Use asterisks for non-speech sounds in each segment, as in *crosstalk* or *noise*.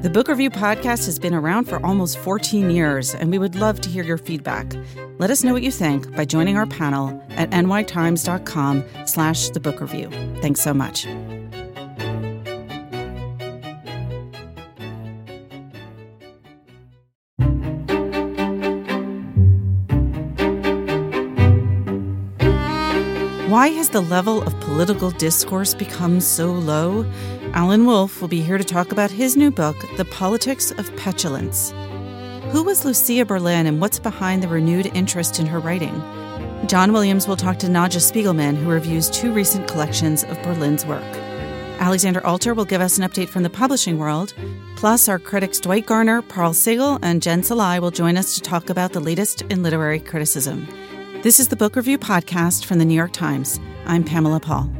The Book Review podcast has been around for almost 14 years, and we would love to hear your feedback. Let us know what you think by joining our panel at nytimes.com slash the book review. Thanks so much. Why has the level of political discourse become so low? Alan Wolfe will be here to talk about his new book, The Politics of Petulance. Who was Lucia Berlin and what's behind the renewed interest in her writing? John Williams will talk to Nadja Spiegelman, who reviews two recent collections of Berlin's work. Alexandra Alter will give us an update from the publishing world. Plus, our critics Dwight Garner, Parul Sehgal, and Jen Szalai will join us to talk about the latest in literary criticism. This is the Book Review Podcast from the New York Times. I'm Pamela Paul.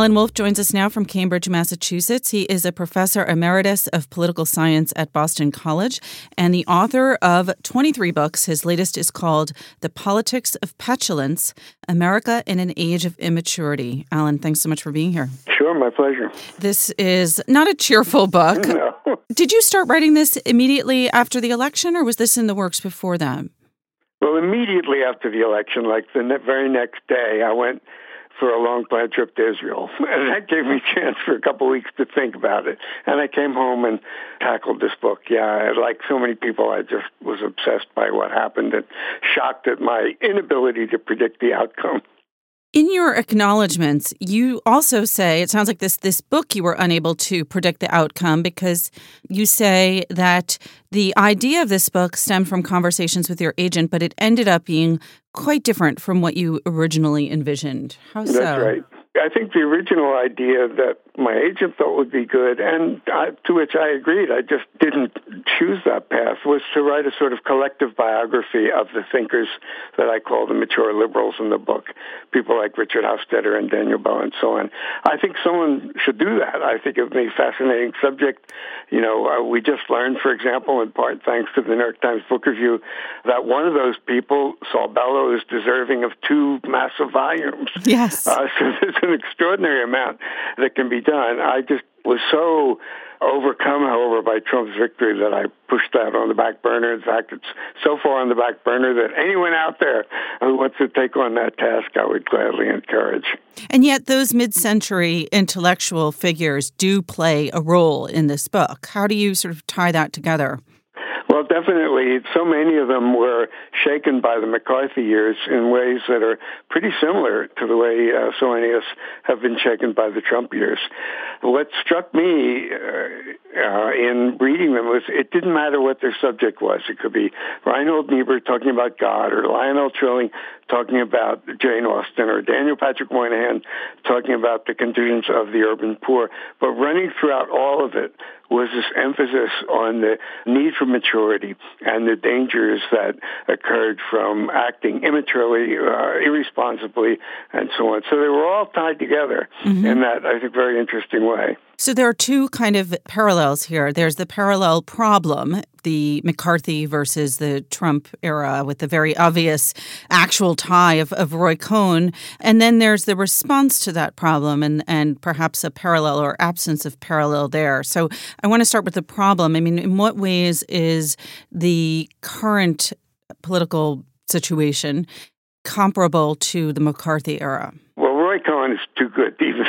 Alan Wolfe joins us now from Cambridge, Massachusetts. He is a professor emeritus of political science at Boston College and the author of 23 books. His latest is called The Politics of Petulance America in an Age of Immaturity. Alan, thanks so much for being here. Sure, my pleasure. This is not a cheerful book. No. *laughs* Did you start writing this immediately after the election, or was this in the works before that? Well, immediately after the election, like the very next day, I went for a long planned trip to Israel. *laughs* And that gave me a chance for a couple of weeks to think about it. And I came home and tackled this book. Yeah, like so many people, I just was obsessed by what happened and shocked at my inability to predict the outcome. In your acknowledgments, you also say it sounds like this this book you were unable to predict the outcome because you say that the idea of this book stemmed from conversations with your agent, but it ended up being quite different from what you originally envisioned. How That's so? right. I think the original idea that my agent thought would be good, and I, to which I agreed, I just didn't choose that path, was to write a sort of collective biography of the thinkers that I call the mature liberals in the book, people like Richard Hofstadter and Daniel Bell and so on. I think someone should do that. I think it would be a fascinating subject. You know, uh, we just learned, for example, in part thanks to the New York Times Book Review, that one of those people, Saul Bellow, is deserving of two massive volumes. Yes. Uh, *laughs* so there's an extraordinary amount that can be done. I just was so overcome, however, by Trump's victory that I pushed that on the back burner. In fact, it's so far on the back burner that anyone out there who wants to take on that task, I would gladly encourage. And yet, those mid century intellectual figures do play a role in this book. How do you sort of tie that together? Well, definitely. So many of them were shaken by the McCarthy years in ways that are pretty similar to the way uh, so many of us have been shaken by the Trump years. What struck me uh, uh, in reading them was it didn't matter what their subject was. It could be Reinhold Niebuhr talking about God, or Lionel Trilling talking about Jane Austen, or Daniel Patrick Moynihan talking about the conditions of the urban poor. But running throughout all of it was this emphasis on the need for maturity and the dangers that occurred from acting immaturely, uh, irresponsibly, and so on. So they were all tied together mm-hmm. in that, I think, very interesting way. So there are two kind of parallels here. There's the parallel problem, the McCarthy versus the Trump era with the very obvious actual tie of, of Roy Cohn. And then there's the response to that problem and, and perhaps a parallel or absence of parallel there. So I want to start with the problem. I mean, in what ways is the current political situation comparable to the McCarthy era? Well, Roy Cohn is too good even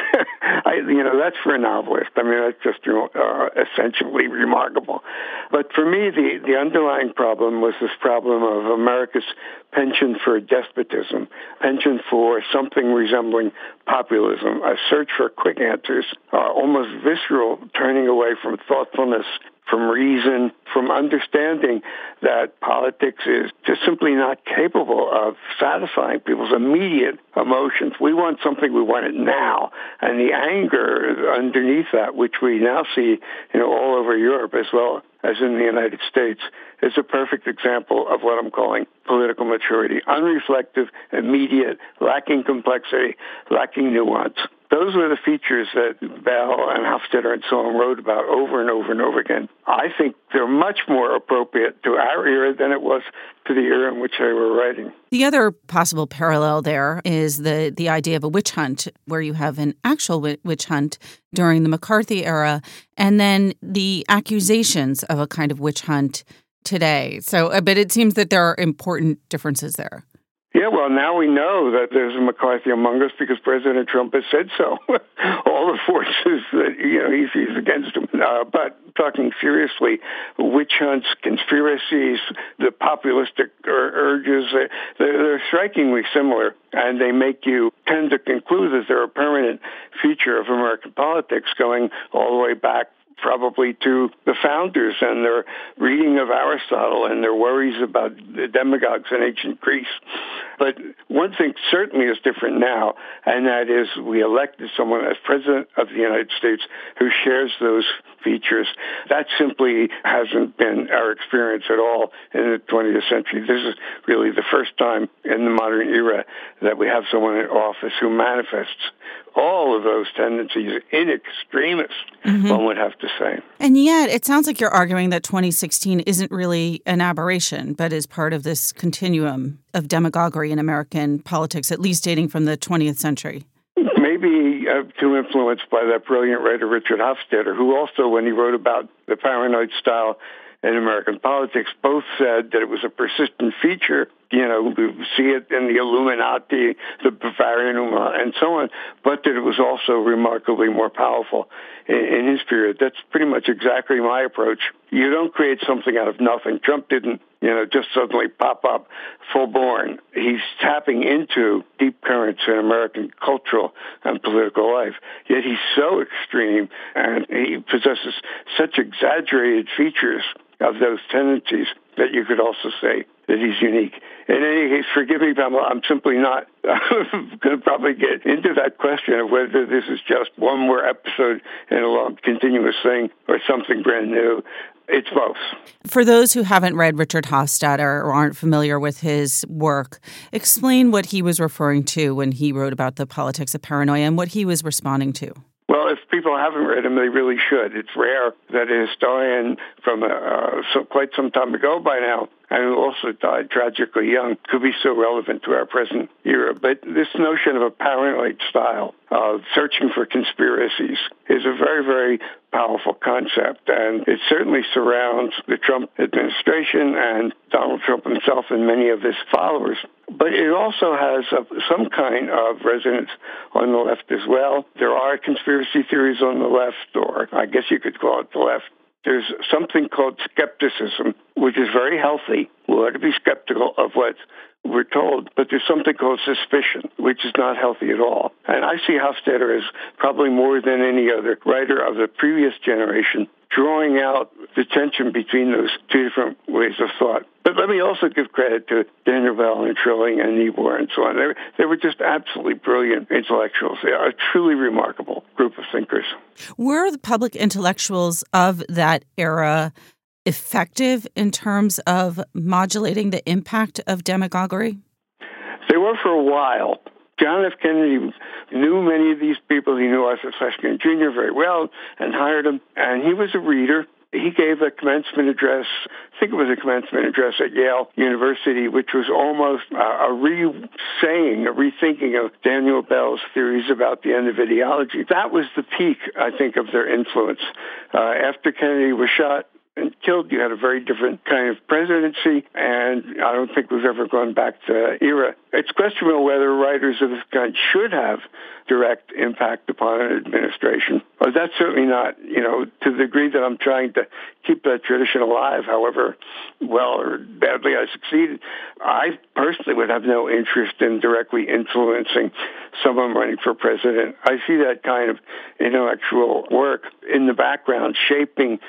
I, you know, that's for a novelist. I mean, that's just uh, essentially remarkable. But for me, the, the underlying problem was this problem of America's penchant for despotism, penchant for something resembling populism, a search for quick answers, uh, almost visceral turning away from thoughtfulness from reason, from understanding that politics is just simply not capable of satisfying people's immediate emotions. We want something, we want it now. And the anger underneath that, which we now see, you know, all over Europe as well as in the United States, is a perfect example of what I'm calling political maturity. Unreflective, immediate, lacking complexity, lacking nuance. Those were the features that Bell and Hofstadter and so on wrote about over and over and over again. I think they're much more appropriate to our era than it was to the era in which they were writing. The other possible parallel there is the the idea of a witch hunt, where you have an actual witch hunt during the McCarthy era, and then the accusations of a kind of witch hunt today. So, uh, but it seems that there are important differences there. Yeah, well, now we know that there's a McCarthy among us because President Trump has said so. *laughs* All the forces that you know he sees against him. Uh, but talking seriously, witch hunts, conspiracies, the populistic ur- urges, they're, they're strikingly similar, and they make you tend to conclude that they're a permanent feature of American politics, going all the way back probably to the founders and their reading of Aristotle and their worries about the demagogues in ancient Greece. But one thing certainly is different now, and that is we elected someone as president of the United States who shares those features. That simply hasn't been our experience at all in the 20th century. This is really the first time in the modern era that we have someone in office who manifests all of those tendencies in extremis, mm-hmm. one would have to say. And yet, it sounds like you're arguing that 2016 isn't really an aberration, but is part of this continuum of demagoguery in American politics, at least dating from the 20th century. Maybe uh, too influenced by that brilliant writer Richard Hofstadter, who also, when he wrote about the paranoid style in American politics, both said that it was a persistent feature you know, we see it in the Illuminati, the Bavarian and so on, but that it was also remarkably more powerful in, in his period. That's pretty much exactly my approach. You don't create something out of nothing. Trump didn't, you know, just suddenly pop up full born. He's tapping into deep currents in American cultural and political life. Yet he's so extreme and he possesses such exaggerated features of those tendencies that you could also say that he's unique. In any case, forgive me, Pamela, I'm simply not *laughs* going to probably get into that question of whether this is just one more episode in a long continuous thing or something brand new. It's both. For those who haven't read Richard Hofstadter or aren't familiar with his work, explain what he was referring to when he wrote about the politics of paranoia and what he was responding to. People haven't read him, they really should. It's rare that a historian from uh, so quite some time ago by now and who also died tragically young, could be so relevant to our present era. But this notion of a paranoid style of searching for conspiracies is a very, very powerful concept, and it certainly surrounds the Trump administration and Donald Trump himself and many of his followers. But it also has a, some kind of resonance on the left as well. There are conspiracy theories on the left, or I guess you could call it the left there's something called skepticism, which is very healthy. We ought to be skeptical of what we're told, but there's something called suspicion, which is not healthy at all. And I see Hofstadter as probably more than any other writer of the previous generation drawing out the tension between those two different ways of thought. But let me also give credit to Daniel Bell and Trilling and Niebuhr and so on. They, they were just absolutely brilliant intellectuals. They are a truly remarkable group of thinkers. Were the public intellectuals of that era effective in terms of modulating the impact of demagoguery? They were for a while. John F. Kennedy knew many of these people. He knew Arthur Schlesinger Jr. very well and hired him. And he was a reader. He gave a commencement address, I think it was a commencement address at Yale University, which was almost a re-saying, a rethinking of Daniel Bell's theories about the end of ideology. That was the peak, I think, of their influence. Uh, after Kennedy was shot, killed, you had a very different kind of presidency, and I don't think we've ever gone back to era. It's questionable whether writers of this kind should have direct impact upon an administration. But that's certainly not, you know, to the degree that I'm trying to keep that tradition alive, however well or badly I succeeded. I personally would have no interest in directly influencing someone running for president. I see that kind of intellectual work in the background shaping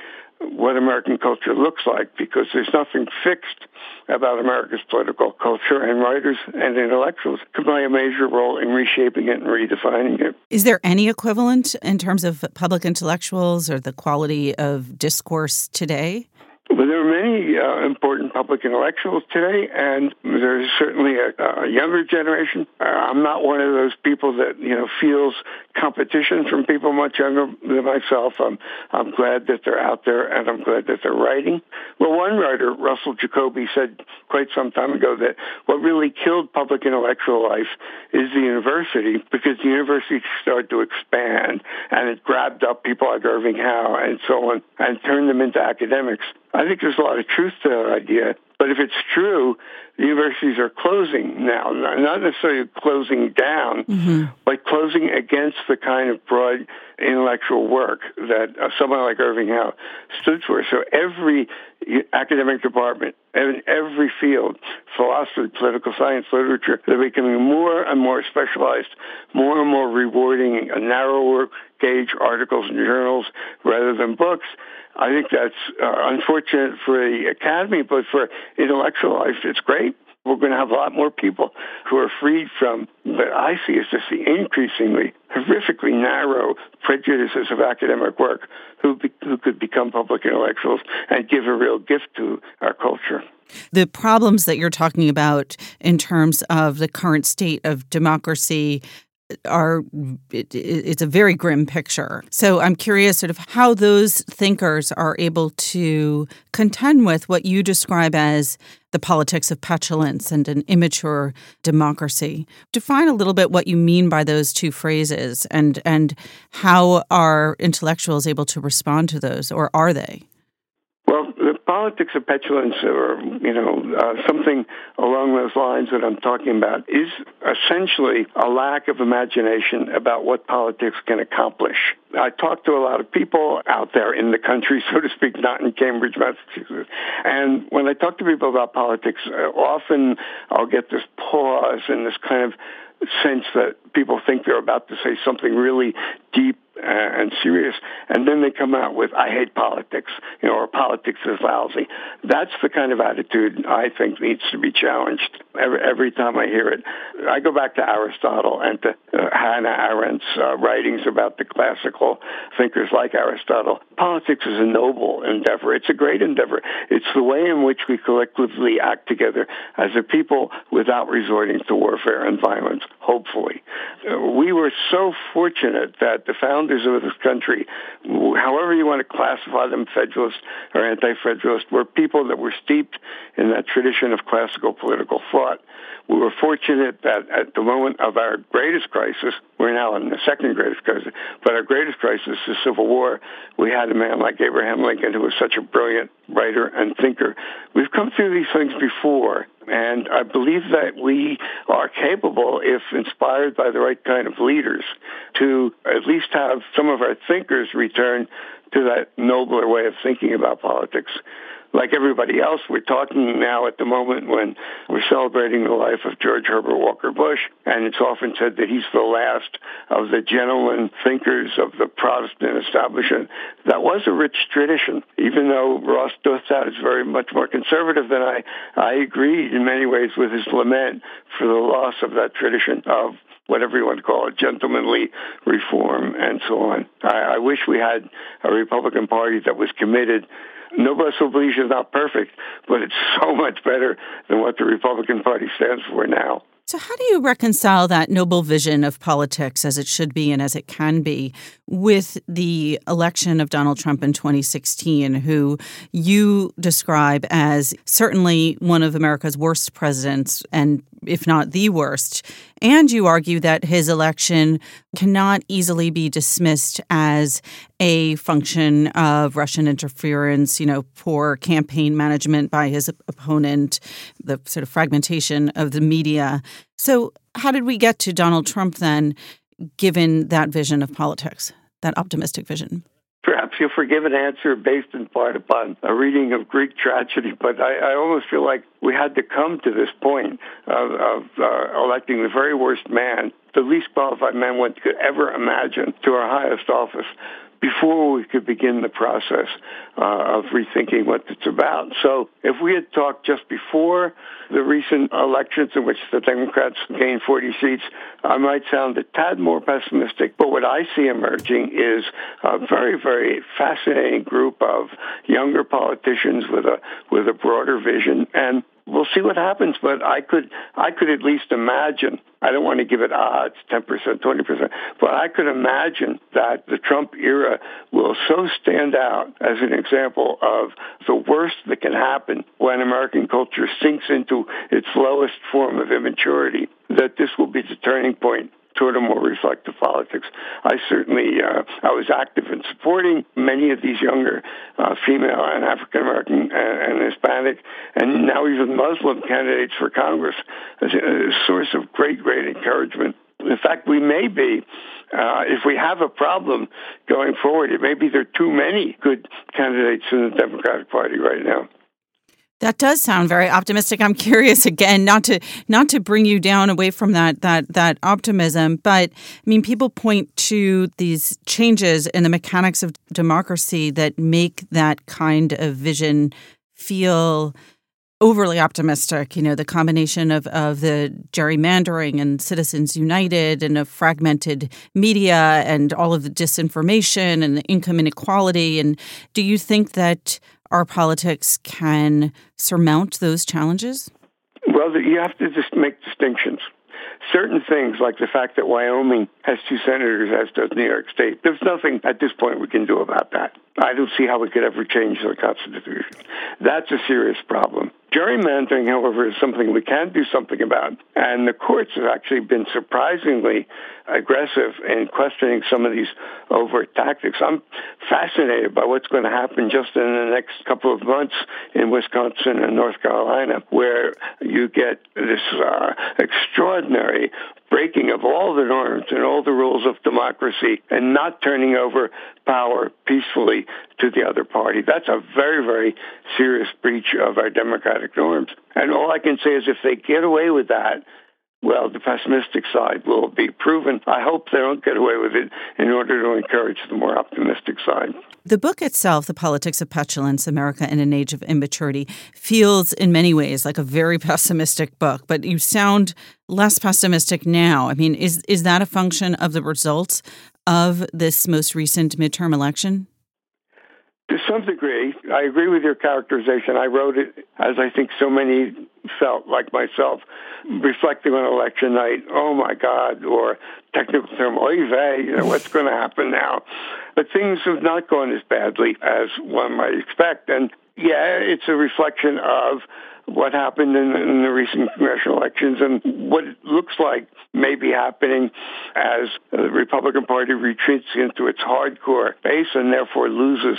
what American culture looks like because there's nothing fixed about America's political culture, and writers and intellectuals can play a major role in reshaping it and redefining it. Is there any equivalent in terms of public intellectuals or the quality of discourse today? Well, there are many uh, important public intellectuals today, and there's certainly a, a younger generation. Uh, I'm not one of those people that you know feels competition from people much younger than myself. I'm I'm glad that they're out there, and I'm glad that they're writing. Well, one writer, Russell Jacoby, said quite some time ago that what really killed public intellectual life is the university because the university started to expand and it grabbed up people like Irving Howe and so on and turned them into academics. I think there's a lot of truth to that idea. But if it's true, the universities are closing now, not necessarily closing down, mm-hmm. but closing against the kind of broad intellectual work that uh, someone like Irving Howe stood for. So every academic department, in every field, philosophy, political science, literature, they're becoming more and more specialized, more and more rewarding a narrower gauge articles and journals rather than books. I think that's uh, unfortunate for the academy, but for intellectual life, it's great. We're going to have a lot more people who are freed from what I see as just the increasingly horrifically narrow prejudices of academic work who, be, who could become public intellectuals and give a real gift to our culture. The problems that you're talking about in terms of the current state of democracy are it, it's a very grim picture. So I'm curious sort of how those thinkers are able to contend with what you describe as the politics of petulance and an immature democracy. Define a little bit what you mean by those two phrases and and how are intellectuals able to respond to those or are they? Politics of petulance or you know uh, something along those lines that I'm talking about is essentially a lack of imagination about what politics can accomplish. I talk to a lot of people out there in the country, so to speak, not in Cambridge, Massachusetts. And when I talk to people about politics, uh, often I'll get this pause and this kind of sense that people think they're about to say something really deep and serious, and then they come out with "I hate politics," you know, or "Politics is lousy." That's the kind of attitude I think needs to be challenged. Every, every time I hear it, I go back to Aristotle and to uh, Hannah Arendt's uh, writings about the classical thinkers like Aristotle. Politics is a noble endeavor. It's a great endeavor. It's the way in which we collectively act together as a people without resorting to warfare and violence. Hopefully, uh, we were so fortunate that the founders founders of this country, however you want to classify them, Federalist or anti-Federalist, were people that were steeped in that tradition of classical political thought. We were fortunate that at the moment of our greatest crisis, we're now in the second greatest crisis, but our greatest crisis, the Civil War, we had a man like Abraham Lincoln who was such a brilliant writer and thinker. We've come through these things before, and I believe that we are capable, if inspired by the right kind of leaders, to at least have some of our thinkers return to that nobler way of thinking about politics like everybody else, we're talking now at the moment when we're celebrating the life of George Herbert Walker Bush, and it's often said that he's the last of the gentlemen thinkers of the Protestant establishment. That was a rich tradition, even though Ross Douthat is very much more conservative than I. I agree in many ways with his lament for the loss of that tradition of whatever you want to call it, gentlemanly reform and so on. I, I wish we had a Republican Party that was committed Noblesse oblige is not perfect, but it's *laughs* so much better than what the Republican Party stands for now. So, how do you reconcile that noble vision of politics as it should be and as it can be with the election of Donald Trump in 2016, who you describe as certainly one of America's worst presidents and if not the worst. And you argue that his election cannot easily be dismissed as a function of Russian interference, you know, poor campaign management by his opponent, the sort of fragmentation of the media. So, how did we get to Donald Trump then, given that vision of politics, that optimistic vision? Perhaps you'll forgive an answer based in part upon a reading of Greek tragedy, but I, I almost feel like we had to come to this point of, of uh, electing the very worst man, the least qualified man one could ever imagine, to our highest office before we could begin the process uh, of rethinking what it's about. So if we had talked just before the recent elections in which the Democrats gained 40 seats, I might sound a tad more pessimistic. But what I see emerging is a very, very fascinating group of younger politicians with a with a broader vision and we'll see what happens. But I could I could at least imagine. I don't want to give it odds, ten percent, twenty percent, but I could imagine that the Trump era will so stand out as an example of the worst that can happen when American culture sinks into its lowest form of immaturity. That this will be the turning point toward a more reflective politics. I certainly uh, I was active in supporting many of these younger uh, female and African American and, and, Hispanic and now even Muslim candidates for Congress as a, source of great great encouragement. In fact, we may be uh, if we have a problem going forward, it may be there are too many good candidates in the Democratic Party right now. That does sound very optimistic. I'm *laughs* curious again, not to not to bring you down away from that that that optimism, but I mean, people point to these changes in the mechanics of democracy that make that kind of vision feel overly optimistic. You know, the combination of, of the gerrymandering and Citizens United and a fragmented media and all of the disinformation and the income inequality. And do you think that our politics can surmount those challenges? Well, you have to just make distinctions. Certain things, like the fact that Wyoming has two senators, as does New York State, there's nothing at this point we can do about that. I don't see how we could ever change the Constitution. That's a serious problem. Gerrymandering, however, is something we can do something about. And the courts have actually been surprisingly aggressive in questioning some of these overt tactics. I'm fascinated by what's going to happen just in the next couple of months in Wisconsin and North Carolina, where you get this uh, extraordinary breaking of all the norms and all the rules of democracy and not turning over power peacefully to the other party. That's a very, very serious breach of our democratic norms. And all I can say is if they get away with that, well, the pessimistic side will be proven. I hope they don't get away with it in order to encourage the more optimistic side. The book itself, The Politics of Petulance America in an Age of Immaturity, feels in many ways like a very *laughs* pessimistic book, but you sound less pessimistic now. I mean, is, is that a function of the results of this most recent midterm election? To some degree, I agree with your characterization. I wrote it as I think so many felt, like myself, reflecting on election night. Oh my God! Or technical term, oy vey, you know what's going to happen now? But things have not gone as badly as one might expect, and yeah, it's a reflection of what happened in, in, the recent congressional elections and what it looks like may be happening as the Republican Party retreats into its hardcore base and therefore loses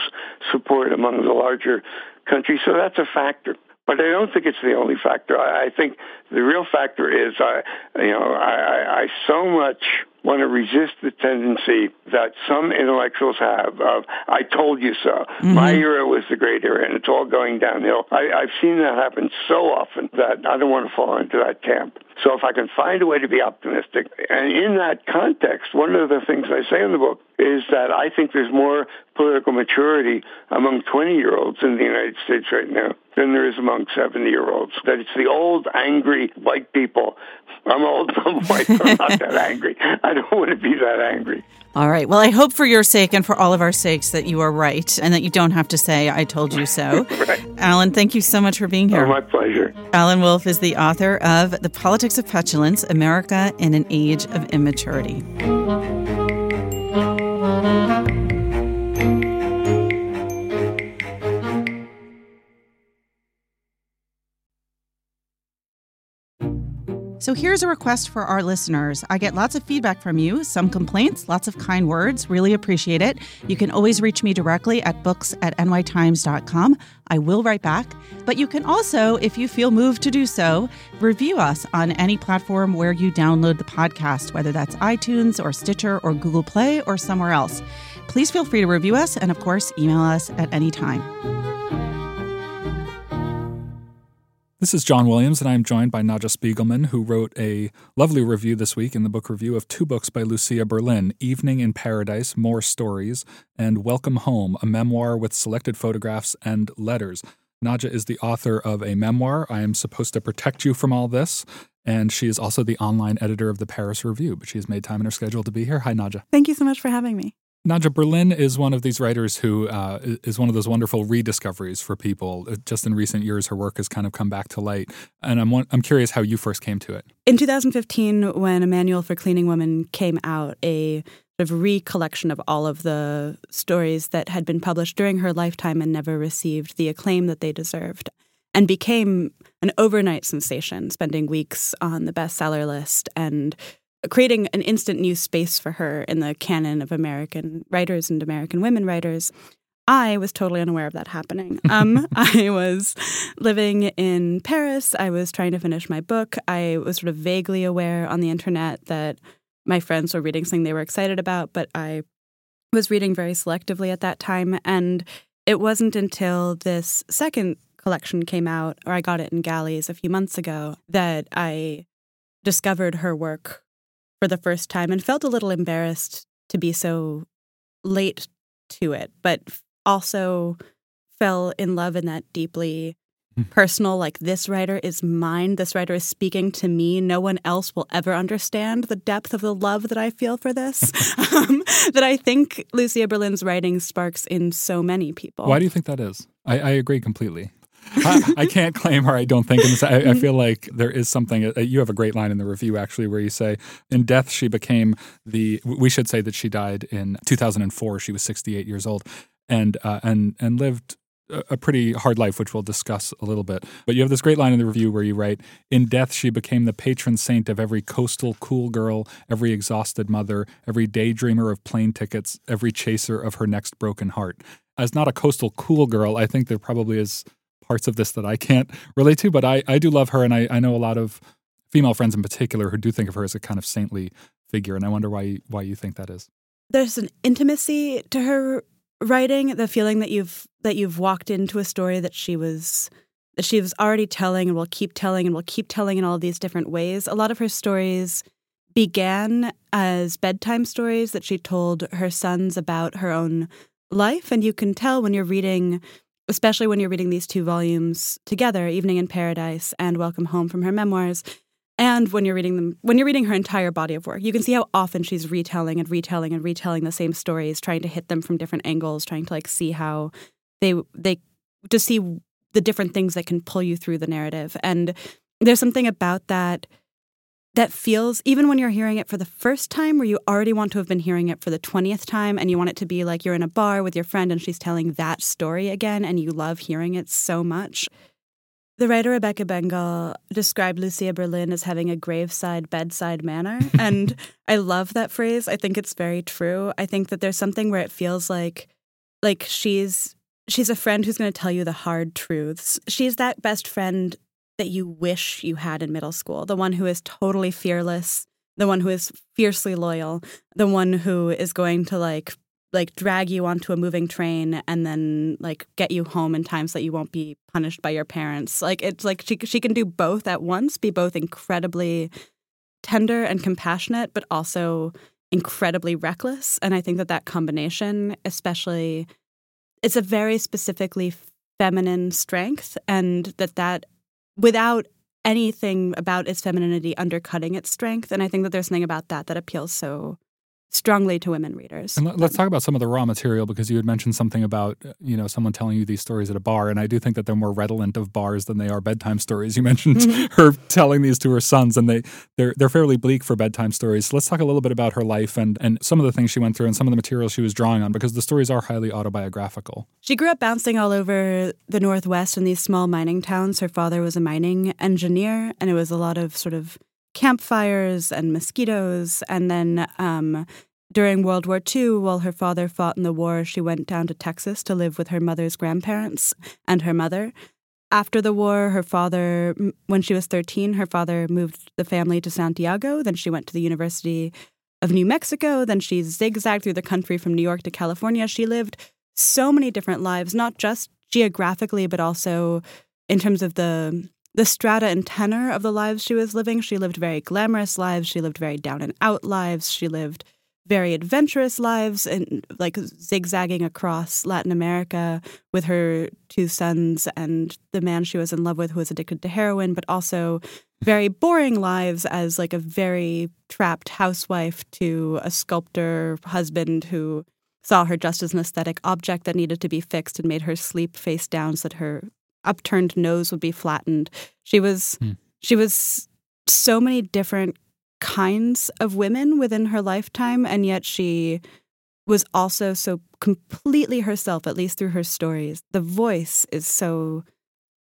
support among the larger countries. So that's a factor. But I don't think it's the only factor. I, I think the real factor is, I, you know, I, I so much want to resist the tendency that some intellectuals have of "I told you so." Mm-hmm. My era was the great era, and it's all going downhill. I, I've seen that happen so often that I don't want to fall into that camp. So if I can find a way to be optimistic, and in that context, one of the things I say in the book is that I think there's more political maturity among 20 year olds in the United States right now than there is among 70 year olds. That it's the old, angry white people. I'm old, *laughs* I'm white, I'm not that angry. I *laughs* don't want to be that angry. All right. Well, I hope for your sake and for all of our sakes that you are right and that you don't have to say, I told you so. *laughs* right. Alan, thank you so much for being here. Oh, my pleasure. Alan Wolfe is the author of The Politics of Petulance America in an Age of Immaturity. So here's a request for our listeners. I get lots of feedback from you, some complaints, lots of kind words. Really appreciate it. You can always reach me directly at books at nytimes.com. I will write back. But you can also, if you feel moved to do so, review us on any platform where you download the podcast, whether that's iTunes or Stitcher or Google Play or somewhere else. Please feel free to review us and, of course, email us at any time. This is John Williams, and I'm joined by Nadja Spiegelman, who wrote a lovely review this week in the book review of two books by Lucia Berlin Evening in Paradise, More Stories, and Welcome Home, a memoir with selected photographs and letters. Nadja is the author of a memoir, I Am Supposed to Protect You from All This, and she is also the online editor of the Paris Review, but she has made time in her schedule to be here. Hi, Nadja. Thank you so much for having me. Nadja Berlin is one of these writers who uh, is one of those wonderful rediscoveries for people. Uh, just in recent years, her work has kind of come back to light, and I'm I'm curious how you first came to it. In 2015, when A Manual for Cleaning Women came out, a sort of recollection of all of the stories that had been published during her lifetime and never received the acclaim that they deserved, and became an overnight sensation, spending weeks on the bestseller list and creating an instant new space for her in the canon of American writers and American women writers. I was totally unaware of that happening. *laughs* Um, I was living in Paris. I was trying to finish my book. I was sort of vaguely aware on the internet that my friends were reading something they were excited about, but I was reading very selectively at that time. And it wasn't until this second collection came out, or I got it in galleys a few months ago, that I discovered her work for the first time and felt a little embarrassed to be so late to it, but also fell in love in that deeply hmm. personal like this writer is mine this writer is speaking to me no one else will ever understand the depth of the love that i feel for this. *laughs* *laughs* Um, that i think lucia berlin's writing sparks in so many people. Why do you think that is? I, I agree completely I, I, can't claim her. I don't think. I, I, mm-hmm. feel like there is something. Uh, you have a great line in the review actually, where you say, "In death, she became the." We should say that she died in 2004. She was 68 years old, and uh, and and lived a pretty hard life, which we'll discuss a little bit. But you have this great line in the review where you write, In death, she became the patron saint of every coastal cool girl, every exhausted mother, every daydreamer of plane tickets, every chaser of her next broken heart. As not a coastal cool girl, I think there probably is parts of this that I can't relate to, but I, I do love her, and I, I know a lot of female friends in particular who do think of her as a kind of saintly figure, and I wonder why why you think that is. There's an intimacy to her writing, the feeling that you've that you've walked into a story that she was that she was already telling and will keep telling and will keep telling in all these different ways. A lot of her stories began as bedtime stories that she told her sons about her own life, and you can tell when you're reading especially when you're reading these two volumes together, Evening in Paradise and Welcome Home from her memoirs, and when you're reading them when you're reading her entire body of work, you can see how often she's retelling and retelling and retelling the same stories, trying to hit them from different angles, trying to like see how they they to see the different things that can pull you through the narrative. And there's something about that that feels, even when you're hearing it for the first time, where you already want to have been hearing it for the 20th time and you want it to be like you're in a bar with your friend and she's telling that story again and you love hearing it so much. The writer Rebecca Bengal described Lucia Berlin as having a graveside bedside manner. *laughs* and I love that phrase. I think it's very true. I think that there's something where it feels like like she's she's a friend who's going to tell you the hard truths. She's that best friend that you wish you had in middle school the one who is totally fearless, the one who is fiercely loyal, the one who is going to like like drag you onto a moving train and then like get you home in time so that you won't be punished by your parents. Like it's like she she can do both at once, be both incredibly tender and compassionate but also incredibly reckless and I think that that combination especially it's a very specifically feminine strength and that that without anything about its femininity undercutting its strength. And I think that there's something about that that appeals so strongly to women readers. And let's talk about some of the raw material because you had mentioned something about you know someone telling you these stories at a bar, and I do think that they're more redolent of bars than they are bedtime stories. You mentioned mm-hmm. *laughs* her telling these to her sons, and they they're they're fairly bleak for bedtime stories. So let's talk a little bit about her life and and some of the things she went through and some of the material she was drawing on because the stories are highly autobiographical. She grew up bouncing all over the Northwest in these small mining towns. Her father was a mining engineer, and it was a lot of sort of campfires and mosquitoes. And then um, during World War II, while her father fought in the war, she went down to Texas to live with her mother's grandparents and her mother. After the war, her father, when she was 13, her father moved the family to Santiago. Then she went to the University of New Mexico. Then she zigzagged through the country from New York to California. She lived so many different lives, not just geographically, but also in terms of the the strata and tenor of the lives she was living. She lived very glamorous lives. She lived very down and out lives. She lived very adventurous lives and like zigzagging across Latin America with her two sons and the man she was in love with who was addicted to heroin, but also very boring lives as like a very trapped housewife to a sculptor husband who saw her just as an aesthetic object that needed to be fixed and made her sleep face down so that her upturned nose would be flattened. She was hmm. she was so many different kinds of women within her lifetime, and yet she was also so completely herself, at least through her stories. The voice is so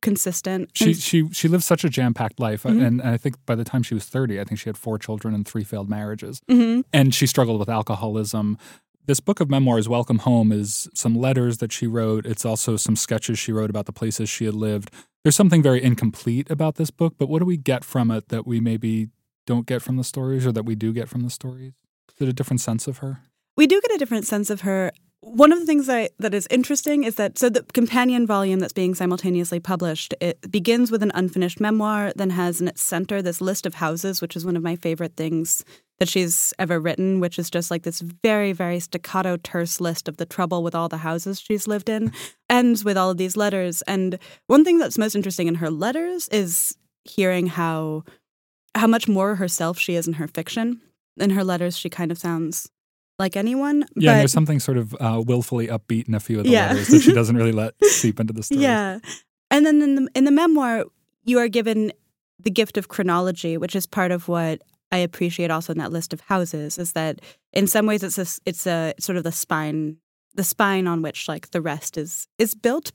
consistent. She she she lived such a jam packed life, mm-hmm. and, and, I think by the time she was thirty, I think she had four children and three failed marriages, mm-hmm. and she struggled with alcoholism. This book of memoirs, Welcome Home, is some letters that she wrote. It's also some sketches she wrote about the places she had lived. There's something very incomplete about this book, but what do we get from it that we maybe don't get from the stories or that we do get from the stories? Is it a different sense of her? We do get a different sense of her. One of the things that, that is interesting is that so the companion volume that's being simultaneously published it begins with an unfinished memoir, then has in its center this list of houses, which is one of my favorite things that she's ever written, which is just like this very, very staccato, terse list of the trouble with all the houses she's lived in, ends with all of these letters. And one thing that's most interesting in her letters is hearing how how much more herself she is in her fiction. In her letters, she kind of sounds like anyone. Yeah, but, there's something sort of uh, willfully upbeat in a few of the yeah. letters that she doesn't really let *laughs* seep into the story. Yeah, and then in the in the memoir, you are given the gift of chronology, which is part of what I appreciate also in that list of houses. Is that in some ways it's a it's a sort of the spine the spine on which like the rest is is built.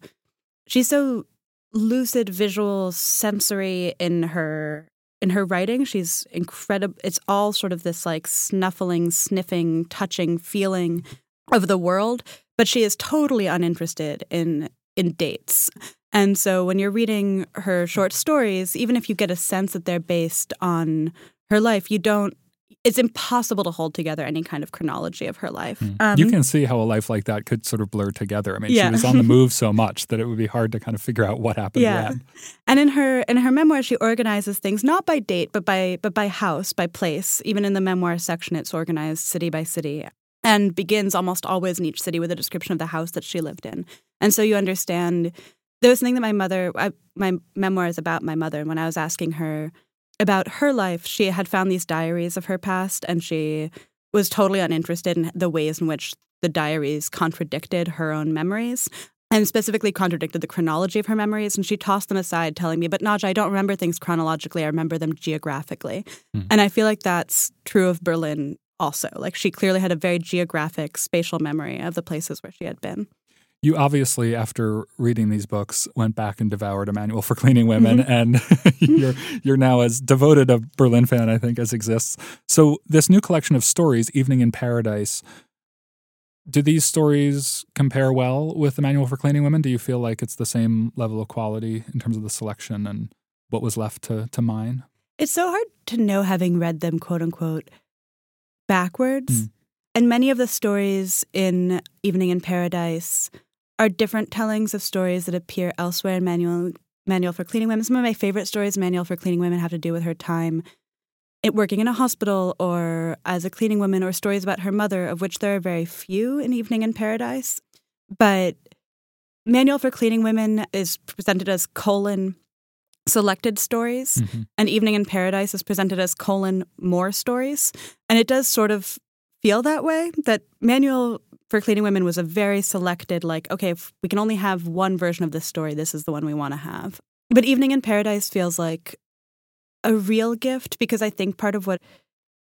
She's so lucid, visual, sensory in her in her writing, she's incredible. It's all sort of this like snuffling, sniffing, touching feeling of the world, but she is totally uninterested in in dates. And so when you're reading her short stories, even if you get a sense that they're based on her life, you don't it's impossible to hold together any kind of chronology of her life. Mm. Um, you can see how a life like that could sort of blur together. I mean, yeah. she was on the *laughs* move so much that it would be hard to kind of figure out what happened yeah. when. And in her in her memoir, she organizes things not by date, but by but by house, by place. Even in the memoir section, it's organized city by city and begins almost always in each city with a description of the house that she lived in. And so you understand there was something that my mother, I, my memoir is about my mother. And when I was asking her about her life, she had found these diaries of her past and she was totally uninterested in the ways in which the diaries contradicted her own memories and specifically contradicted the chronology of her memories. And she tossed them aside, telling me, But Nadja, I don't remember things chronologically, I remember them geographically. Mm. And I feel like that's true of Berlin also. Like she clearly had a very geographic, spatial memory of the places where she had been. You obviously, after reading these books, went back and devoured a manual for cleaning women, mm-hmm. and *laughs* you're you're now as devoted a Berlin fan, I think, as exists. So this new collection of stories, Evening in Paradise, do these stories compare well with the manual for cleaning women? Do you feel like it's the same level of quality in terms of the selection and what was left to to mine? It's so hard to know, having read them, quote unquote, backwards. Mm. And many of the stories in Evening in Paradise are different tellings of stories that appear elsewhere in Manual Manual for Cleaning Women. Some of my favorite stories Manual for Cleaning Women have to do with her time it working in a hospital or as a cleaning woman or stories about her mother, of which there are very few in Evening in Paradise. But Manual for Cleaning Women is presented as colon selected stories, mm-hmm. and Evening in Paradise is presented as colon more stories. And it does sort of feel that way that Manual for Cleaning Women was a very selected, like, okay, if we can only have one version of this story, this is the one we want to have. But Evening in Paradise feels like a real gift because I think part of what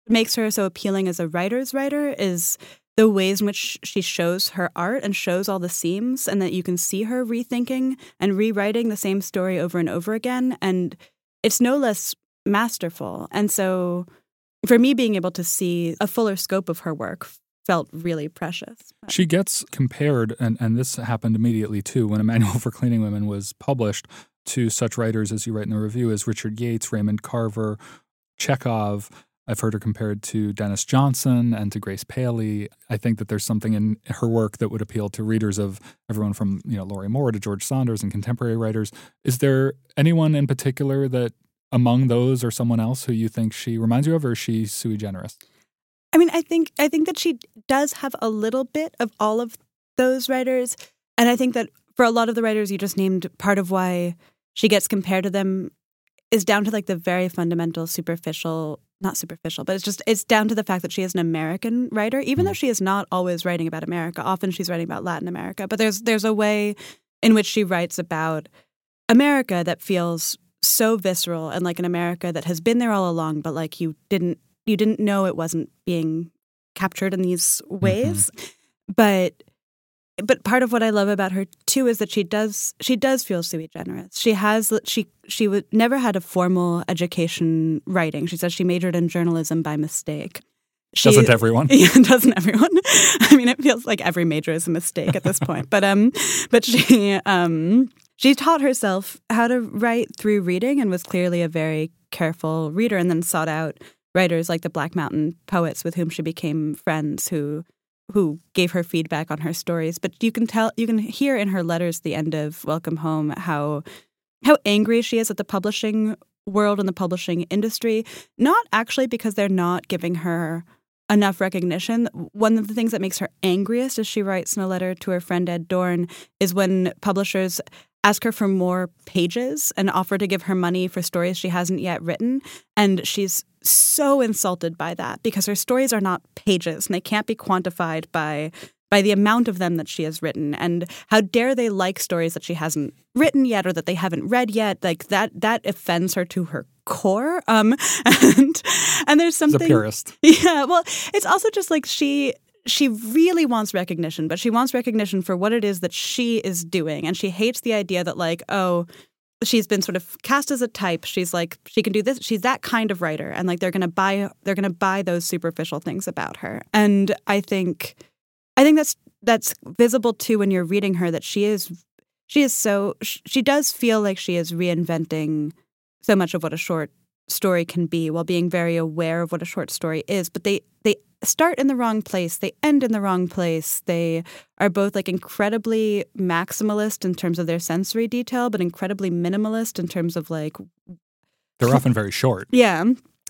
makes her so appealing as a writer's writer is the ways in which she shows her art and shows all the seams, and that you can see her rethinking and rewriting the same story over and over again. And it's no less masterful. And so, for me, being able to see a fuller scope of her work felt really precious. She gets compared, and, and this happened immediately too, when a manual *laughs* for cleaning women was published to such writers as you write in the review as Richard Yates, Raymond Carver, Chekhov. I've heard her compared to Denis Johnson and to Grace Paley. I think that there's something in her work that would appeal to readers of everyone from, you know, Lorrie Moore to George Saunders and contemporary writers. Is there anyone in particular that among those or someone else who you think she reminds you of, or is she sui generis? I mean, I think I think that she does have a little bit of all of those writers, and I think that for a lot of the writers you just named, part of why she gets compared to them is down to like the very fundamental, superficial. Not superficial, but it's just it's down to the fact that she is an American writer, even though mm. she is not always writing about America. Often she's writing about Latin America, but there's there's a way in which she writes about America that feels so visceral and like an America that has been there all along, but like you didn't you didn't know it wasn't being captured in these ways. Mm-hmm. But but part of what I love about her too is that she does she does feel sui generis. She has she she would never had a formal education writing. She says she majored in journalism by mistake. She, doesn't everyone? *laughs* Yeah, doesn't everyone? *laughs* I mean, it feels like every major is a mistake at this point. But um, but she um she taught herself how to write through reading and was clearly a very careful reader, and then sought out writers like the Black Mountain poets with whom she became friends who who gave her feedback on her stories. But you can tell you can hear in her letters the end of Welcome Home how how angry she is at the publishing world and the publishing industry, not actually because they're not giving her enough recognition. One of the things that makes her angriest, as she writes in a letter to her friend Ed Dorn, is when publishers ask her for more pages and offer to give her money for stories she hasn't yet written. And she's so insulted by that because her stories are not pages and they can't be quantified by by the amount of them that she has written. And how dare they like stories that she hasn't written yet or that they haven't read yet? Like that that offends her to her core. Um *laughs* and and there's something She's a purist. *laughs* Yeah well it's also just like she she really wants recognition, but she wants recognition for what it is that she is doing. And she hates the idea that, like, oh, she's been sort of cast as a type. She's like, she can do this. She's that kind of writer. And like, they're going to buy, they're going to buy those superficial things about her. And I think, I think that's, that's visible too when you're reading her that she is, she is so, she does feel like she is reinventing so much of what a short story can be while being very aware of what a short story is but they they start in the wrong place they end in the wrong place they are both like incredibly maximalist in terms of their sensory detail but incredibly minimalist in terms of like they're often very short *laughs* yeah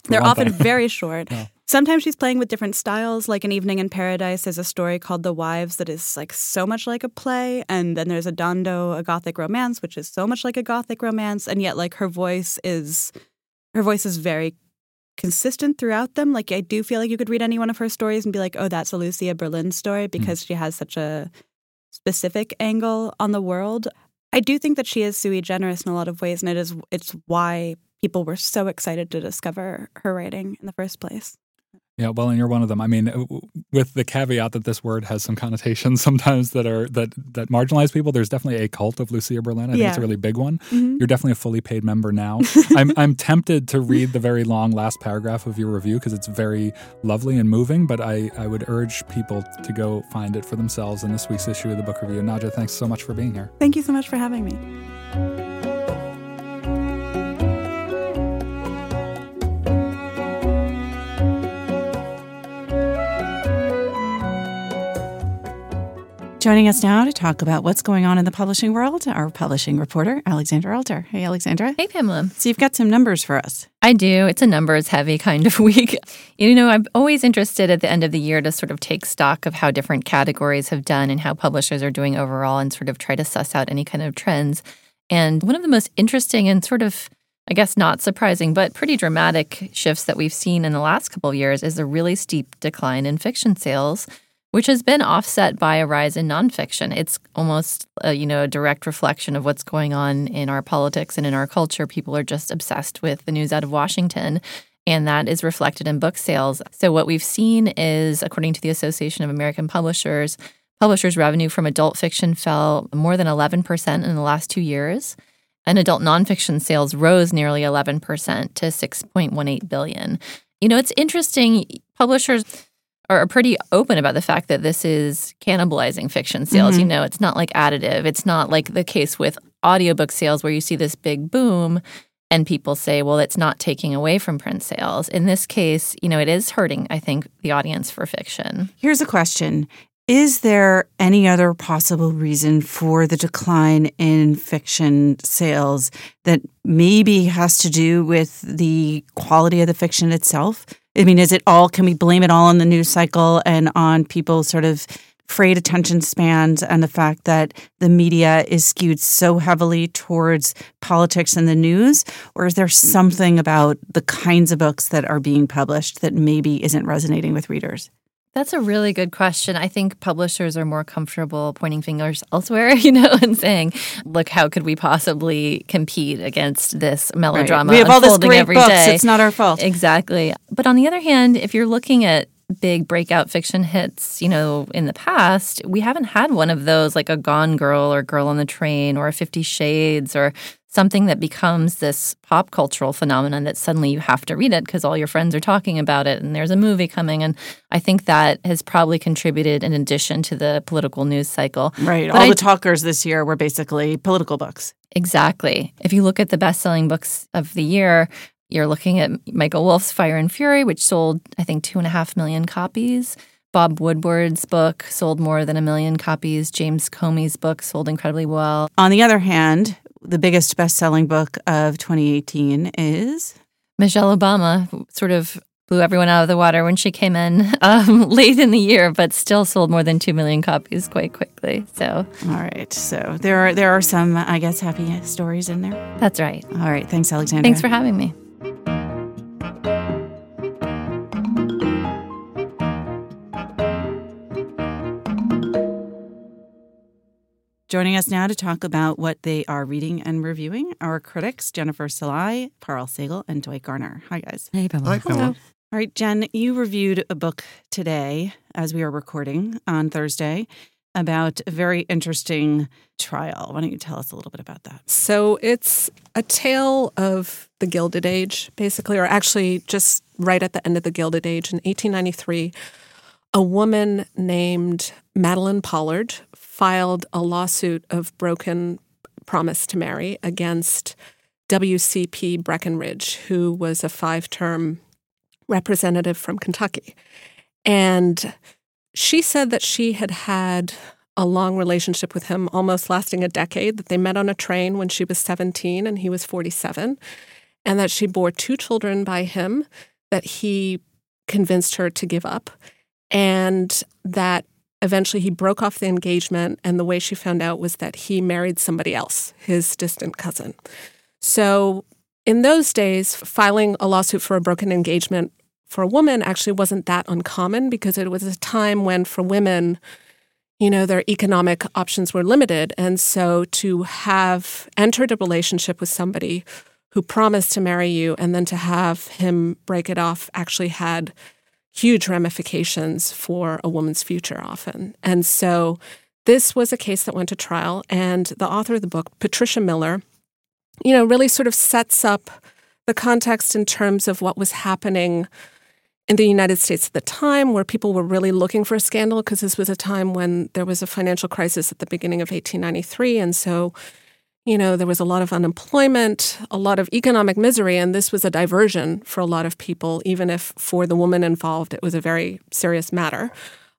they're often very *laughs* short yeah. Sometimes she's playing with different styles. Like an Evening in Paradise, there's a story called The Wives that is like so much like a play. And then there's Andado, a gothic romance, which is so much like a gothic romance. And yet, like, her voice is her voice is very consistent throughout them. Like I do feel like you could read any one of her stories and be like, "Oh, that's a Lucia Berlin story," hmm. because mm. she has such a specific angle on the world. I do think that she is sui generis in a lot of ways, and it is it's why people were so excited to discover her writing in the first place. Yeah, well, and you're one of them. I mean, with the caveat that this word has some connotations *laughs* sometimes that are that that marginalize people. There's definitely a cult of Lucia Berlin. I think it's a really big one. Mm-hmm. You're definitely a fully paid member now. *laughs* I'm I'm tempted to read the very long last paragraph of your review because it's very lovely and moving. But I I would urge people to go find it for themselves in this week's issue of the book review. Nadja, thanks so much for being here. Thank you so much for having me. Joining us now to talk about what's going on in the publishing world, our publishing reporter, Alexandra Alter. Hey, Alexandra. Hey, Pamela. So you've got some numbers for us. I do. It's a numbers heavy kind of *laughs* week. You know, I'm always interested at the end of the year to sort of take stock of how different categories have done and how publishers are doing overall and sort of try to suss out any kind of trends. And one of the most interesting and sort of I guess not surprising, but pretty dramatic shifts that we've seen in the last couple of years is a really steep decline in fiction sales which has been offset by a rise in nonfiction. It's almost a, you know a direct reflection of what's going on in our politics and in our culture. People are just obsessed with the news out of Washington. And that is reflected in book sales. So, what we've seen is, according to the Association of American Publishers, publishers' revenue from adult fiction fell more than 11% in the last two years and adult nonfiction sales rose nearly 11% to 6.18 billion. You know, it's interesting. Publishers are pretty open about the fact that this is cannibalizing fiction sales. Mm-hmm. You know, it's not like additive. It's not like the case with audiobook sales where you see this big boom. and people say, well, it's not taking away from print sales. In this case, you know, it is hurting, I think, the audience for fiction. Here's a question Is there any other possible reason for the decline in fiction sales that maybe has to do with the quality of the fiction itself? I mean, is it all, can we blame it all on the news cycle and on people sort of frayed attention spans and the fact that the media is skewed so heavily towards politics and the news? Or is there something about the kinds of books that are being published that maybe isn't resonating with readers? That's a really good question. I think publishers are more comfortable pointing fingers elsewhere, *laughs* you know, and saying, "Look, how could we possibly compete against this melodrama?" Right. We have all this great every books. day? It's not our fault. Exactly. But on the other hand, if you're looking at big breakout fiction hits, you know, in the past, we haven't had one of those like a Gone Girl or Girl on the Train or Fifty Shades or something that becomes this pop cultural phenomenon that suddenly you have to read it because all your friends are talking about it and there's a movie coming. And I think that has probably contributed in addition to the political news cycle. Right. But all I- the talkers this year were basically political books. Exactly. If you look at the best selling books of the year, you're looking at Michael Wolff's Fire and Fury, which sold, I think, two and a half million copies. Bob Woodward's book sold more than a million copies. James Comey's book sold incredibly well. On the other hand, the biggest best selling book of 2018 is Michelle Obama sort of blew everyone out of the water when she came in *laughs* um, late in the year, but still sold more than 2 million copies quite quickly. So all right. So there are there are some, I guess, happy stories in there. that's right. All right. Thanks, Alexandra. Thanks for having me. Joining us now to talk about what they are reading and reviewing are critics Jennifer Szalai, Parul Sehgal, and Dwight Garner. Hi, guys. Hey, Pamela. Hi, Pamela. All right, Jen, you reviewed a book today as we are recording on Thursday about a very interesting trial. Why don't you tell us a little bit about that? So it's a tale of the Gilded Age, basically, or actually just right at the end of the Gilded Age in 1893. A woman named Madeline Pollard filed a lawsuit of broken promise to marry against WCP Breckinridge, who was a five term representative from Kentucky. And she said that she had had a long relationship with him, almost lasting a decade, that they met on a train when she was 17 and he was 47, and that she bore two children by him that he convinced her to give up, and that eventually he broke off the engagement. And the way she found out was that he married somebody else, his distant cousin. So in those days, filing a lawsuit for a broken engagement for a woman actually wasn't that uncommon because it was a time when, for women, you know, their economic options were limited. And so to have entered a relationship with somebody who promised to marry you and then to have him break it off actually had huge ramifications for a woman's future often. And so this was a case that went to trial. And the author of the book, Patricia Miller, you know, really sort of sets up the context in terms of what was happening in the United States at the time, where people were really looking for a scandal, because this was a time when there was a financial crisis at the beginning of 1893. And so, you know, there was a lot of unemployment, a lot of economic misery, and this was a diversion for a lot of people, even if for the woman involved, it was a very serious matter.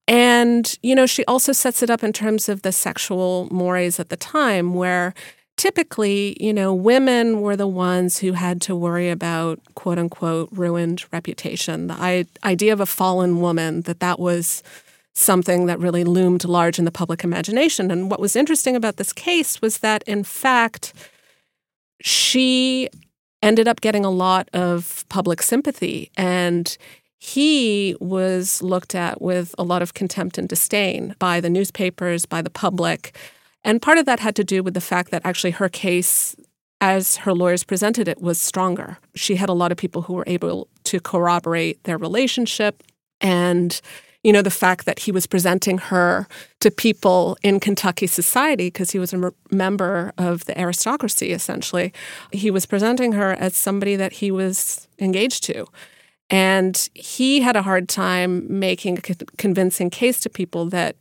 And, you know, she also sets it up in terms of the sexual mores at the time, where typically, you know, women were the ones who had to worry about quote unquote ruined reputation. The idea of a fallen woman, that that was something that really loomed large in the public imagination. And what was interesting about this case was that, in fact, she ended up getting a lot of public sympathy and he was looked at with a lot of contempt and disdain by the newspapers, by the public. And part of that had to do with the fact that actually her case, as her lawyers presented it, was stronger. She had a lot of people who were able to corroborate their relationship. And, you know, the fact that he was presenting her to people in Kentucky society, because he was a member of the aristocracy, essentially, he was presenting her as somebody that he was engaged to. And he had a hard time making a con- convincing case to people that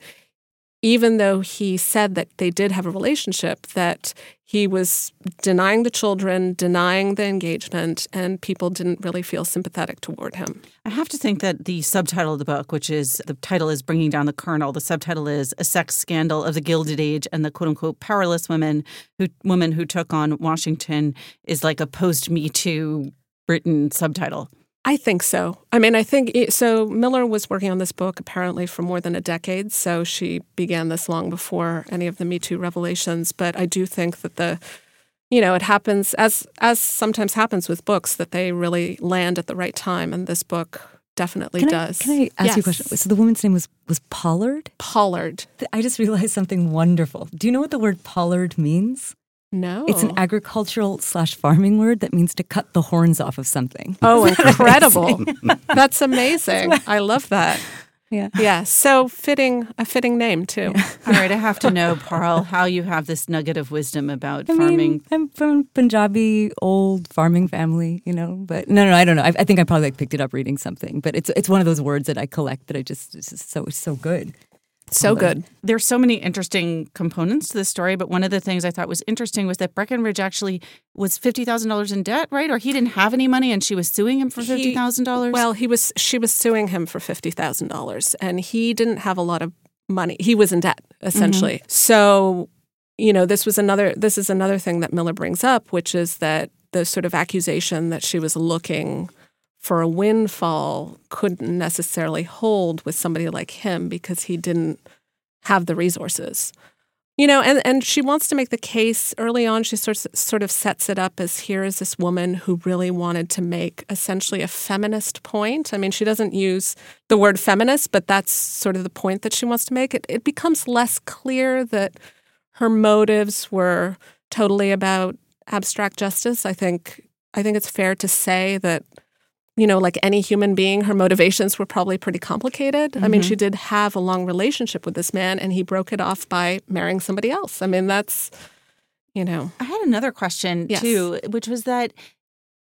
even though he said that they did have a relationship, that he was denying the children, denying the engagement, and people didn't really feel sympathetic toward him. I have to think that the subtitle of the book, which is the title is Bringing Down the Colonel, the subtitle is A Sex Scandal of the Gilded Age and the quote unquote powerless women who woman who took on Washington is like a post Me Too written subtitle. I think so. I mean, I think it, so. Miller was working on this book apparently for more than a decade, so she began this long before any of the Me Too revelations. But I do think that the, you know, it happens as as sometimes happens with books that they really land at the right time, and this book definitely can does. I, can I ask yes. you a question? So the woman's name was was Pollard. Pollard. I just realized something wonderful. Do you know what the word Pollard means? No. It's an agricultural slash farming word that means to cut the horns off of something. Oh, *laughs* incredible. That's amazing. I love that. *laughs* Yeah. Yeah. So fitting, a fitting name too. All right, I have to know, Parul, how you have this nugget of wisdom about I farming. mean, I'm from Punjabi old farming family, you know. But no, no, I don't know. I, I think I probably like picked it up reading something. But it's it's one of those words that I collect that I just it's just so it's so good. So good. There's so many interesting components to this story, but one of the things I thought was interesting was that Breckinridge actually was fifty thousand dollars in debt, right? Or he didn't have any money, and she was suing him for fifty thousand dollars. Well, he was. She was suing him for fifty thousand dollars, and he didn't have a lot of money. He was in debt essentially. Mm-hmm. So, you know, this was another. This is another thing that Miller brings up, which is that the sort of accusation that she was looking for a windfall couldn't necessarily hold with somebody like him because he didn't have the resources. You know, and, and she wants to make the case early on. She sort of, sort of sets it up as here is this woman who really wanted to make essentially a feminist point. I mean, she doesn't use the word feminist, but that's sort of the point that she wants to make. It, it becomes less clear that her motives were totally about abstract justice. I think I think it's fair to say that you know, like any human being, her motivations were probably pretty complicated. Mm-hmm. I mean, she did have a long relationship with this man, and he broke it off by marrying somebody else. I mean, that's, you know. I had another question Yes. too, which was that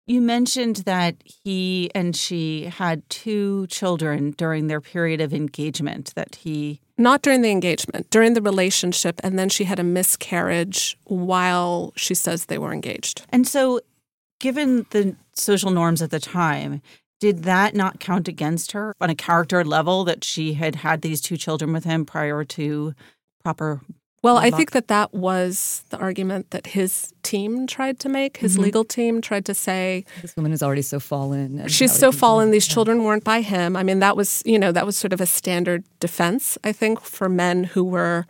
you mentioned that he and she had two children during their period of engagement, that he. Not during the engagement, during the relationship, and then she had a miscarriage while she says they were engaged. And so, given the social norms at the time, did that not count against her on a character level that she had had these two children with him prior to proper? Well, I wedlock? think that that was the argument that his team tried to make. His Mhm. legal team tried to say This woman is already so fallen. she's so fallen. These Yeah. children weren't by him. I mean, that was you know that was sort of a standard defense. I think for men who were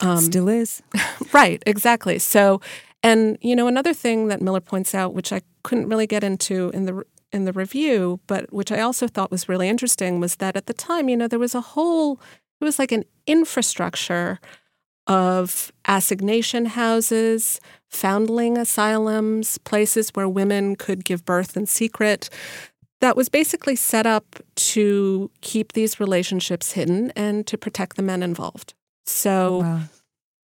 um, still is. *laughs* Right, exactly. So, and you know, another thing that Miller points out, which I couldn't really get into in the in the review, but which I also thought was really interesting, was that at the time, you know, there was a whole, it was like an infrastructure of assignation houses, foundling asylums, places where women could give birth in secret. That was basically set up to keep these relationships hidden and to protect the men involved. So, oh, Wow.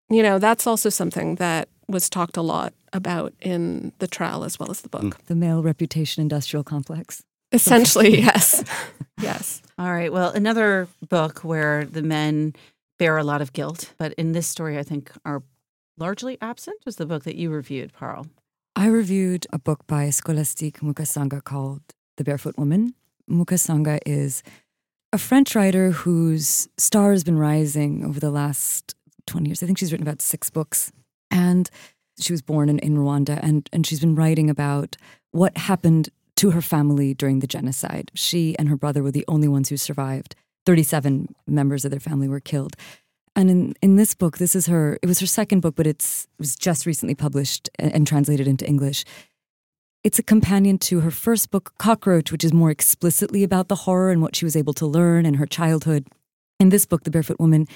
you know, that's also something that was talked a lot about in the trial as well as the book. The male reputation industrial complex. Essentially, *laughs* yes. *laughs* Yes. All right. Well, another book where the men bear a lot of guilt, but in this story, I think are largely absent was the book that you reviewed, Parul. I reviewed a book by Scholastique Mukasonga called The Barefoot Woman. Mukasonga is a French writer whose star has been rising over the last 20 years. I think she's written about six books. And she was born in, in Rwanda, and, and she's been writing about what happened to her family during the genocide. She and her brother were the only ones who survived. 37 members of their family were killed. And in, in this book, this is her, it was her second book, but it's, it was just recently published and, and translated into English. It's a companion to her first book, Cockroach, which is more explicitly about the horror and what she was able to learn in her childhood. In this book, The Barefoot Woman,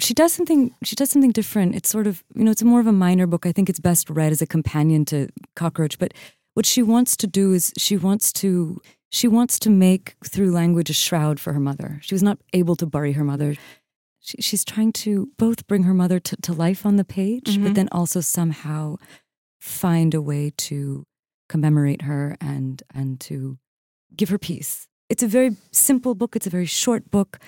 she does something she does something different. It's sort of, you know, it's more of a minor book. I think it's best read as a companion to Cockroach, but what she wants to do is she wants to she wants to make through language a shroud for her mother. She was not able to bury her mother. She, she's trying to both bring her mother to, to life on the page, Mhm. but then also somehow find a way to commemorate her and and to give her peace. It's a very simple book. It's a very short book.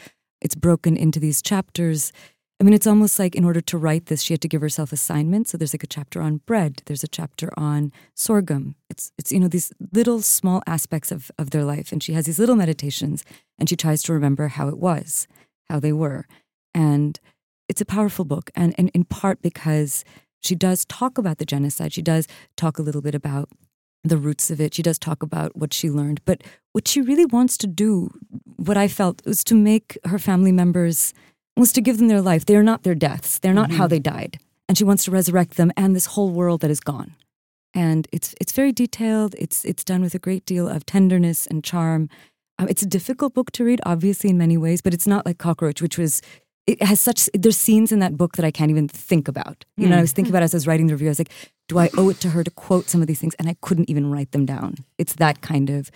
It's broken into these chapters, I mean, it's almost like in order to write this, she had to give herself assignments. So there's like a chapter on bread. There's a chapter on sorghum. It's it's you know these little small aspects of of their life, and she has these little meditations, and she tries to remember how it was, how they were, and it's a powerful book, and and in part because she does talk about the genocide. She does talk a little bit about the roots of it. She does talk about what she learned, but what she really wants to do, what I felt, was to make her family members was to give them their life. They are not their deaths. They're not mm-hmm. how they died. And she wants to resurrect them and this whole world that is gone. And it's it's very detailed. It's it's done with a great deal of tenderness and charm. Um, it's a difficult book to read, obviously in many ways, but it's not like Cockroach, which was it has such there's scenes in that book that I can't even think about. You know, I was thinking about as I was writing the review. I was like, do I owe it to her to quote some of these things? And I couldn't even write them down. It's that kind of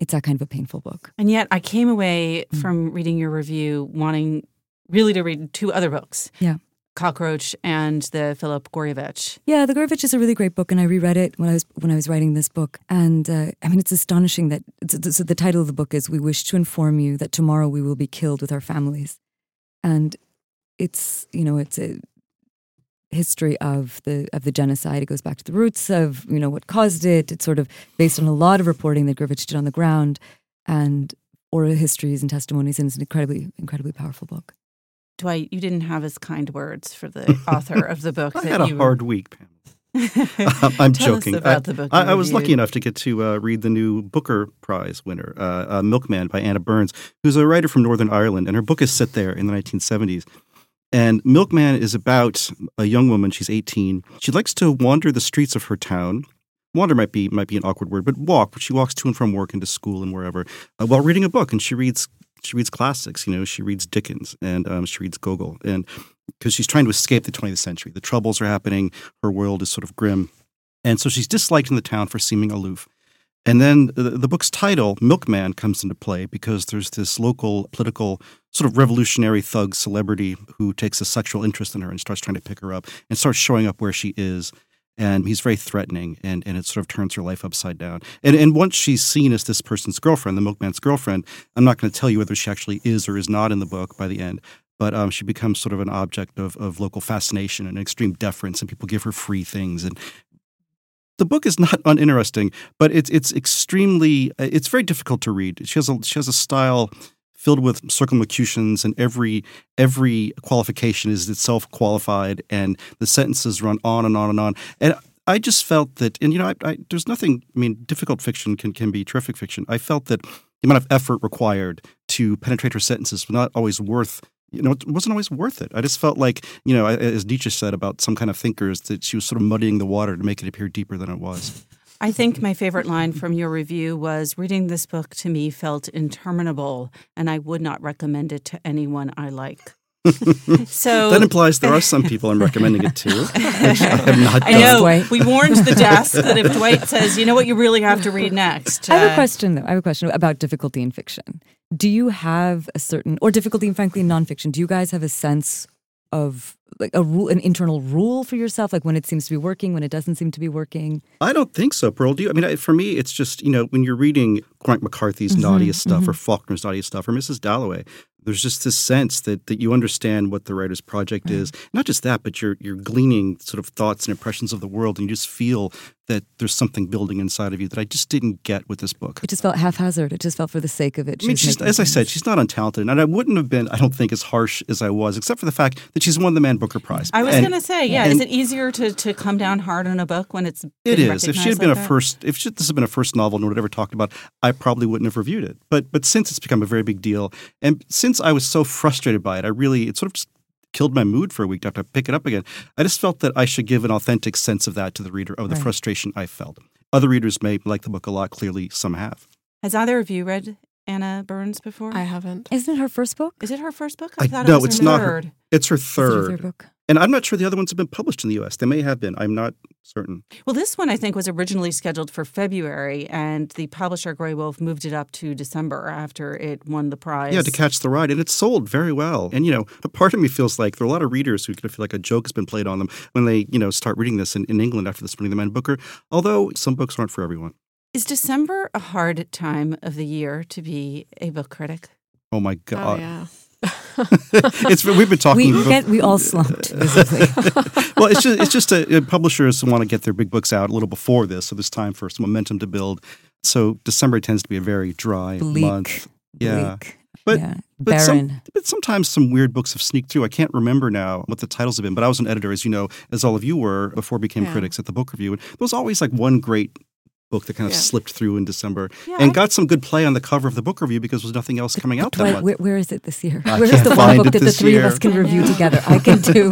it's that kind of a painful book. And yet I came away mm. from reading your review wanting really to read two other books. Yeah. Cockroach and the Philip Gourevitch. Yeah, the Gourevitch is a really great book, and I reread it when I was when I was writing this book. And uh, I mean, it's astonishing that so the title of the book is "We wish to inform you that tomorrow we will be killed with our families," and it's you know it's a history of the of the genocide. It goes back to the roots of you know what caused it. It's sort of based on a lot of reporting that Gourevitch did on the ground, and oral histories and testimonies, and it's an incredibly incredibly powerful book. Dwight, you didn't have as kind words for the *laughs* author of the book. I had a you... hard week, Pam. *laughs* I'm Tell joking. about I, the book I, I, was lucky enough to get to uh, read the new Booker Prize winner, uh, uh, Milkman by Anna Burns, who's a writer from Northern Ireland, and her book is set there in the 1970s. And Milkman is about a young woman. She's 18. She likes to wander the streets of her town. Wander might be might be an awkward word, but walk. She walks to and from work and to school and wherever uh, while reading a book, and she reads she reads classics. You know, she reads Dickens and um, she reads Gogol, and because she's trying to escape the 20th century, the troubles are happening. Her world is sort of grim, and so she's disliked in the town for seeming aloof. And then the, the book's title, Milkman, comes into play because there's this local political sort of revolutionary thug celebrity who takes a sexual interest in her and starts trying to pick her up and starts showing up where she is and he's very threatening and, and it sort of turns her life upside down. And, and once she's seen as this person's girlfriend the milkman's girlfriend i'm not going to tell you whether she actually is or is not in the book by the end but um, she becomes sort of an object of, of local fascination and extreme deference and people give her free things and the book is not *laughs* uninteresting but it's it's extremely it's very difficult to read. She has a she has a style filled with circumlocutions and every every qualification is itself qualified and the sentences run on and on and on and I just felt that and you know I, I, there's nothing I mean difficult fiction can can be terrific fiction I felt that the amount of effort required to penetrate her sentences was not always worth you know, it wasn't always worth it. I just felt like, you know, as Nietzsche said about some kind of thinkers, that she was sort of muddying the water to make it appear deeper than it was. I think my favorite line from your review was reading this book to me felt interminable, and I would not recommend it to anyone I like. *laughs* so that implies there are some people I'm recommending it to. Which I have not I know. We warned the desk that if Dwight says, "You know what, you really have to read next." Uh, I have a uh, question though. I have a question about difficulty in fiction. Do you have a certain, or difficulty, in, frankly, in nonfiction? Do you guys have a sense of like a rule, an internal rule for yourself, like when it seems to be working, when it doesn't seem to be working? I don't think so, Parul. Do you? I mean, for me, it's just you know when you're reading Cormac McCarthy's mm-hmm, knottiest stuff mm-hmm. or Faulkner's knottiest stuff or Mrs. Dalloway, there's just this sense that that you understand what the writer's project is. Not just that, but you're you're gleaning sort of thoughts and impressions of the world, and you just feel that there's something building inside of you that I just didn't get with this book. It just felt haphazard. It just felt for the sake of it. I mean, she's, as I said, she's not untalented, and I wouldn't have been, I don't think, as harsh as I was, except for the fact that she's won the Man Booker Prize. I was going to say, yeah, is it easier to, to come down hard on a book when it's it is. If she had been like a that? first, if she, this had been a first novel no one had ever talked about, I probably wouldn't have reviewed it. But but since it's become a very big deal, and since I was so frustrated by it, I really it sort of just killed my mood for a week to have to pick it up again. I just felt that I should give an authentic sense of that to the reader of the right. frustration I felt. Other readers may like the book a lot. Clearly, some have. Has either of you read Anna Burns before? I haven't. Isn't it her first book? Is it her first book? I, I thought no, it was it's her not third. her. It's her third. It's her book. And I'm not sure the other ones have been published in the U.S. They may have been. I'm not certain. Well, this one I think was originally scheduled for February, and the publisher Graywolf moved it up to December after it won the prize. Yeah, to catch the ride, and it sold very well. And you know, a part of me feels like there are a lot of readers who kind of feel like a joke has been played on them when they, you know, start reading this in, in England after this winning the Man Booker. Although some books aren't for everyone. Is December a hard time of the year to be a book critic? Oh my god! Oh, yeah. *laughs* it's we've been talking. We, get, we all slumped visibly. *laughs* well, it's just it's just a, publishers want to get their big books out a little before this, so there's time for some momentum to build. So December tends to be a very dry Bleak. month. Yeah. Bleak. But, yeah. but, Barren. some, but sometimes some weird books have sneaked through. I can't remember now what the titles have been, but I was an editor, as you know, as all of you were before became Yeah. critics at the book review. And there was always like one great book that kind of Yeah. slipped through in December Yeah, and I- got some good play on the cover of the book review because there was nothing else coming out that Why- month. where, where is it this year? I Where is the one book that the three year. of us can review together? I can do.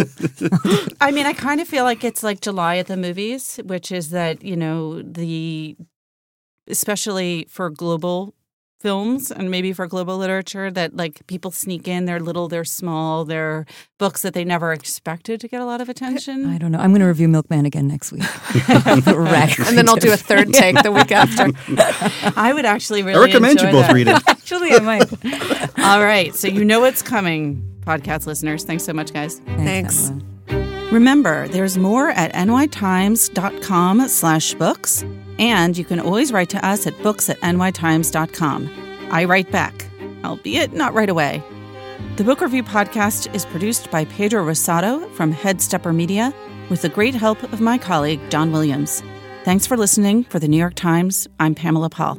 *laughs* I mean, I kind of feel like it's like July at the movies, which is that, you know, the, especially for global films and maybe for global literature, that like people sneak in, they're little, they're small, they're books that they never expected to get a lot of attention. I don't know. I'm going to review Milkman again next week. *laughs* Rash And then I'll do a third *laughs* take the week after. I would actually really I recommend you both that. read it. *laughs* Actually, I might. All right. So you know what's coming, podcast listeners. Thanks so much, guys. Thanks. Emma. Remember, there's more at nytimes.com slash books, and you can always write to us at books at nytimes.com. I write back, albeit not right away. The Book Review Podcast is produced by Pedro Rosado from Headstepper Media with the great help of my colleague, John Williams. Thanks for listening. For the New York Times, I'm Pamela Paul.